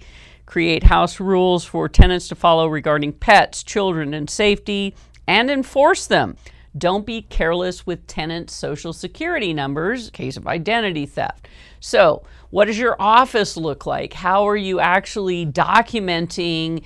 create house rules for tenants to follow regarding pets, children, and safety, and enforce them. Don't be careless with tenant social security numbers case of identity theft. So, what does your office look like? How are you actually documenting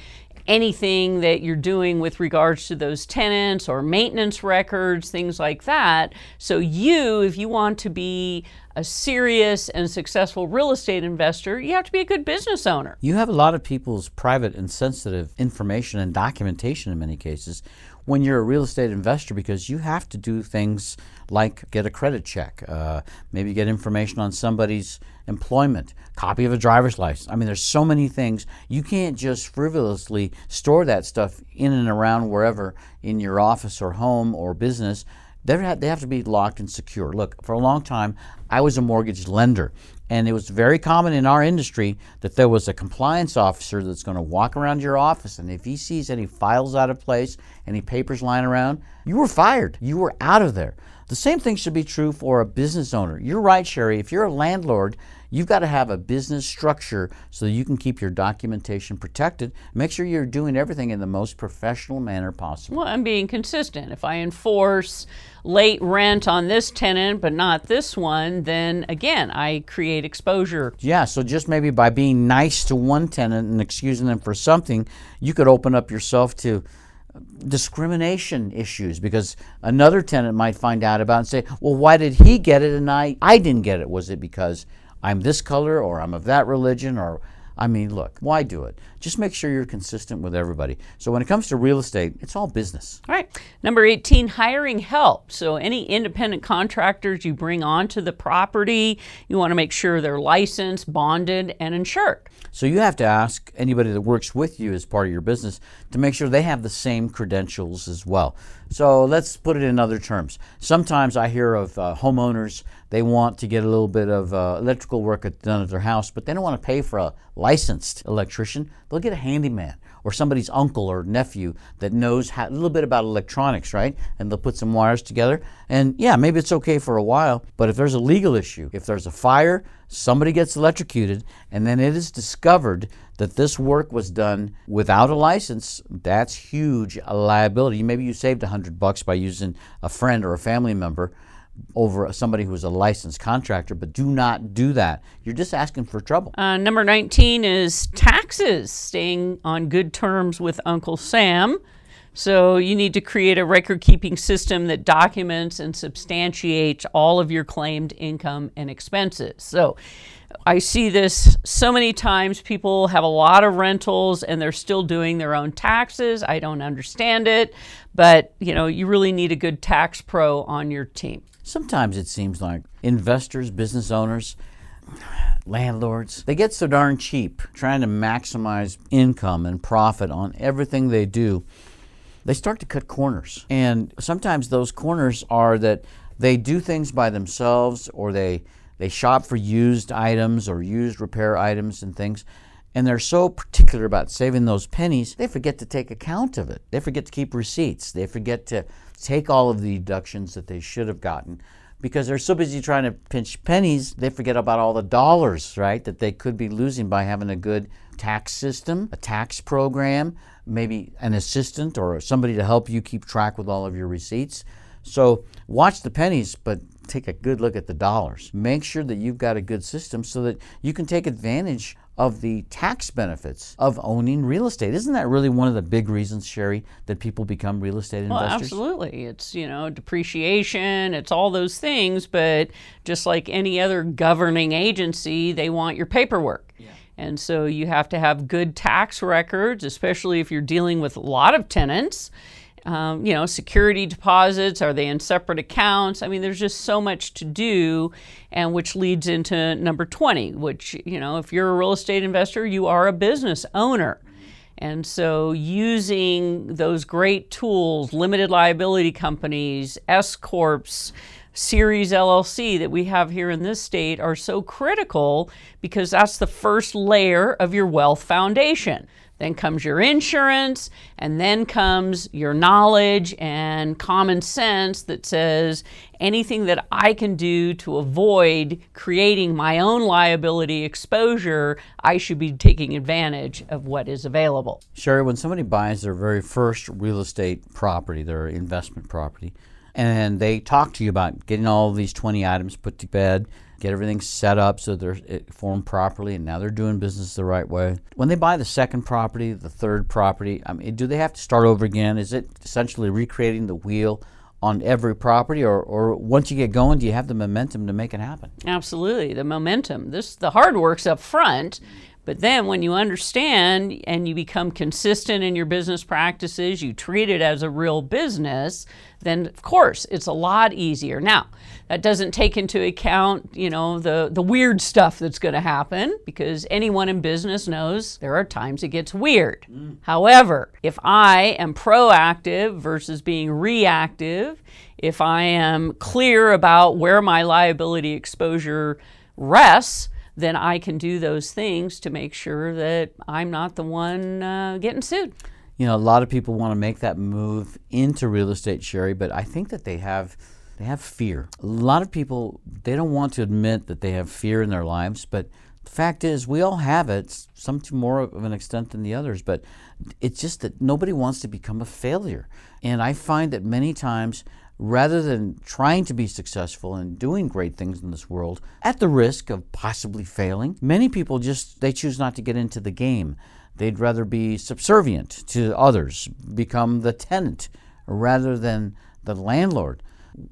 anything that you're doing with regards to those tenants or maintenance records, things like that. So, you, if you want to be a serious and successful real estate investor, you have to be a good business owner. You have a lot of people's private and sensitive information and documentation in many cases when you're a real estate investor because you have to do things like get a credit check, uh, maybe get information on somebody's employment, copy of a driver's license. I mean, there's so many things. You can't just frivolously store that stuff in and around wherever in your office or home or business. They have to be locked and secure. Look, for a long time, I was a mortgage lender, and it was very common in our industry that there was a compliance officer that's going to walk around your office, and if he sees any files out of place, any papers lying around, you were fired. You were out of there. The same thing should be true for a business owner. You're right, Sherry. If you're a landlord, you've got to have a business structure so that you can keep your documentation protected. Make sure you're doing everything in the most professional manner possible. Well, I'm being consistent. If I enforce late rent on this tenant but not this one, then again, I create exposure. Yeah, so just maybe by being nice to one tenant and excusing them for something, you could open up yourself to discrimination issues because another tenant might find out about and say, well, why did he get it and I, I didn't get it? Was it because I'm this color or I'm of that religion or I mean, look, why do it? Just make sure you're consistent with everybody. So when it comes to real estate, it's all business. All right. Number 18, hiring help. So any independent contractors you bring onto the property, you want to make sure they're licensed, bonded, and insured. So you have to ask anybody that works with you as part of your business to make sure they have the same credentials as well. So let's put it in other terms. Sometimes I hear of uh, homeowners, they want to get a little bit of uh, electrical work done at their house, but they don't want to pay for a licensed electrician. They'll get a handyman or somebody's uncle or nephew that knows how, a little bit about electronics, right? And they'll put some wires together. And yeah, maybe it's okay for a while, but if there's a legal issue, if there's a fire, somebody gets electrocuted, and then it is discovered that this work was done without a license, that's huge liability. Maybe you saved a hundred bucks by using a friend or a family member over somebody who's a licensed contractor, but do not do that. You're just asking for trouble. Uh, number 19 is taxes, staying on good terms with Uncle Sam. So you need to create a record keeping system that documents and substantiates all of your claimed income and expenses. So I see this so many times. People have a lot of rentals and they're still doing their own taxes. I don't understand it, but you know, you really need a good tax pro on your team. Sometimes it seems like investors, business owners, landlords, they get so darn cheap trying to maximize income and profit on everything they do. They start to cut corners. And sometimes those corners are that they do things by themselves or they they shop for used items or used repair items and things. And they're so particular about saving those pennies, they forget to take account of it. They forget to keep receipts. They forget to take all of the deductions that they should have gotten because they're so busy trying to pinch pennies, they forget about all the dollars, right, that they could be losing by having a good tax system, a tax program, maybe an assistant or somebody to help you keep track with all of your receipts. So watch the pennies, but take a good look at the dollars. Make sure that you've got a good system so that you can take advantage of the tax benefits of owning real estate. Isn't that really one of the big reasons, Sherry, that people become real estate investors? Well, absolutely. It's, you know, depreciation, it's all those things, but just like any other governing agency, they want your paperwork. Yeah. And so you have to have good tax records, especially if you're dealing with a lot of tenants. Um, you know, security deposits, are they in separate accounts? I mean, there's just so much to do, and which leads into number 20, which, you know, if you're a real estate investor, you are a business owner. And so, using those great tools, limited liability companies, S Corps, Series LLC that we have here in this state are so critical because that's the first layer of your wealth foundation. Then comes your insurance, and then comes your knowledge and common sense that says anything that I can do to avoid creating my own liability exposure, I should be taking advantage of what is available. Sherry, when somebody buys their very first real estate property, their investment property, and they talk to you about getting all these 20 items put to bed, get everything set up so they're formed properly, and now they're doing business the right way. When they buy the second property, the third property, I mean, do they have to start over again? Is it essentially recreating the wheel? on every property or, or once you get going do you have the momentum to make it happen absolutely the momentum this the hard work's up front but then when you understand and you become consistent in your business practices, you treat it as a real business, then of course it's a lot easier. Now, that doesn't take into account, you know, the the weird stuff that's going to happen because anyone in business knows there are times it gets weird. Mm. However, if I am proactive versus being reactive, if I am clear about where my liability exposure rests, then I can do those things to make sure that I'm not the one uh, getting sued. You know, a lot of people want to make that move into real estate, Sherry, but I think that they have they have fear. A lot of people they don't want to admit that they have fear in their lives, but the fact is we all have it, some to more of an extent than the others, but it's just that nobody wants to become a failure. And I find that many times rather than trying to be successful and doing great things in this world at the risk of possibly failing many people just they choose not to get into the game they'd rather be subservient to others become the tenant rather than the landlord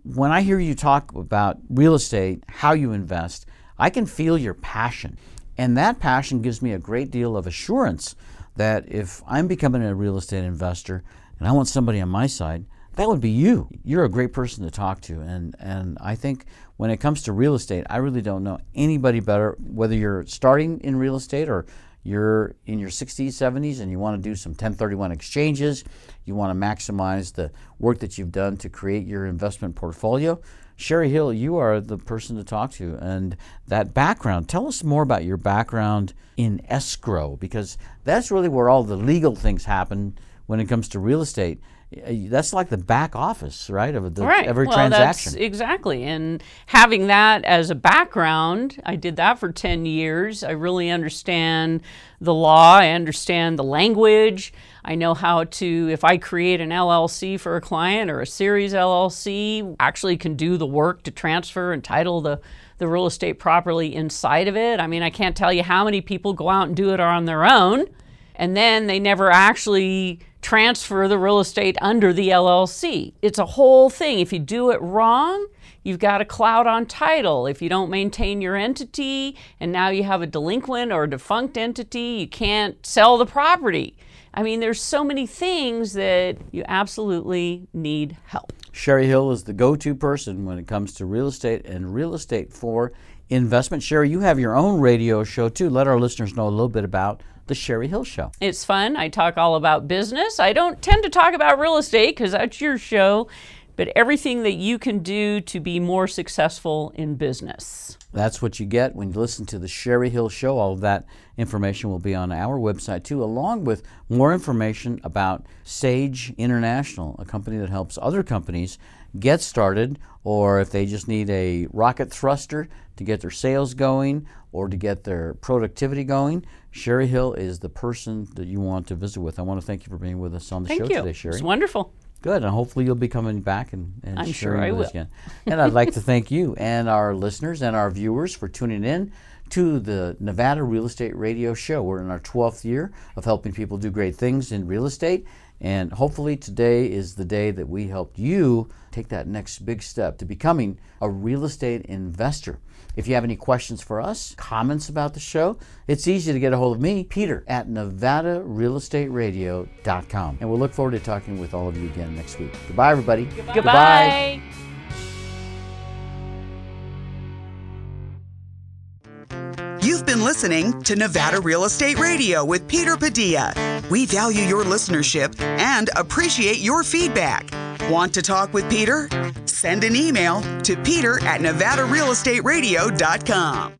when i hear you talk about real estate how you invest i can feel your passion and that passion gives me a great deal of assurance that if i'm becoming a real estate investor and i want somebody on my side that would be you. You're a great person to talk to. And, and I think when it comes to real estate, I really don't know anybody better, whether you're starting in real estate or you're in your 60s, 70s, and you want to do some 1031 exchanges, you want to maximize the work that you've done to create your investment portfolio. Sherry Hill, you are the person to talk to. And that background, tell us more about your background in escrow, because that's really where all the legal things happen when it comes to real estate that's like the back office, right, of the, right. every well, transaction. That's exactly. And having that as a background, I did that for 10 years. I really understand the law, I understand the language. I know how to, if I create an LLC for a client or a series LLC, actually can do the work to transfer and title the, the real estate properly inside of it. I mean, I can't tell you how many people go out and do it on their own and then they never actually transfer the real estate under the LLC. It's a whole thing. If you do it wrong, you've got a cloud on title. If you don't maintain your entity and now you have a delinquent or a defunct entity, you can't sell the property. I mean, there's so many things that you absolutely need help. Sherry Hill is the go to person when it comes to real estate and real estate for investment. Sherry, you have your own radio show too. Let our listeners know a little bit about the Sherry Hill Show. It's fun. I talk all about business. I don't tend to talk about real estate because that's your show, but everything that you can do to be more successful in business. That's what you get when you listen to the Sherry Hill Show. All of that information will be on our website too, along with more information about Sage International, a company that helps other companies get started, or if they just need a rocket thruster to get their sales going or to get their productivity going, Sherry Hill is the person that you want to visit with. I want to thank you for being with us on the thank show you. today, Sherry. It's wonderful. Good, and hopefully you'll be coming back and, and I'm sharing sure I with will. us again. And I'd like to thank you and our listeners and our viewers for tuning in to the Nevada Real Estate Radio Show. We're in our 12th year of helping people do great things in real estate. And hopefully today is the day that we helped you take that next big step to becoming a real estate investor. If you have any questions for us, comments about the show, it's easy to get a hold of me, Peter, at NevadaRealEstateRadio.com. And we'll look forward to talking with all of you again next week. Goodbye, everybody. Goodbye. Goodbye. You've been listening to Nevada Real Estate Radio with Peter Padilla. We value your listenership and appreciate your feedback. Want to talk with Peter? Send an email to peter at nevadarealestateradio.com.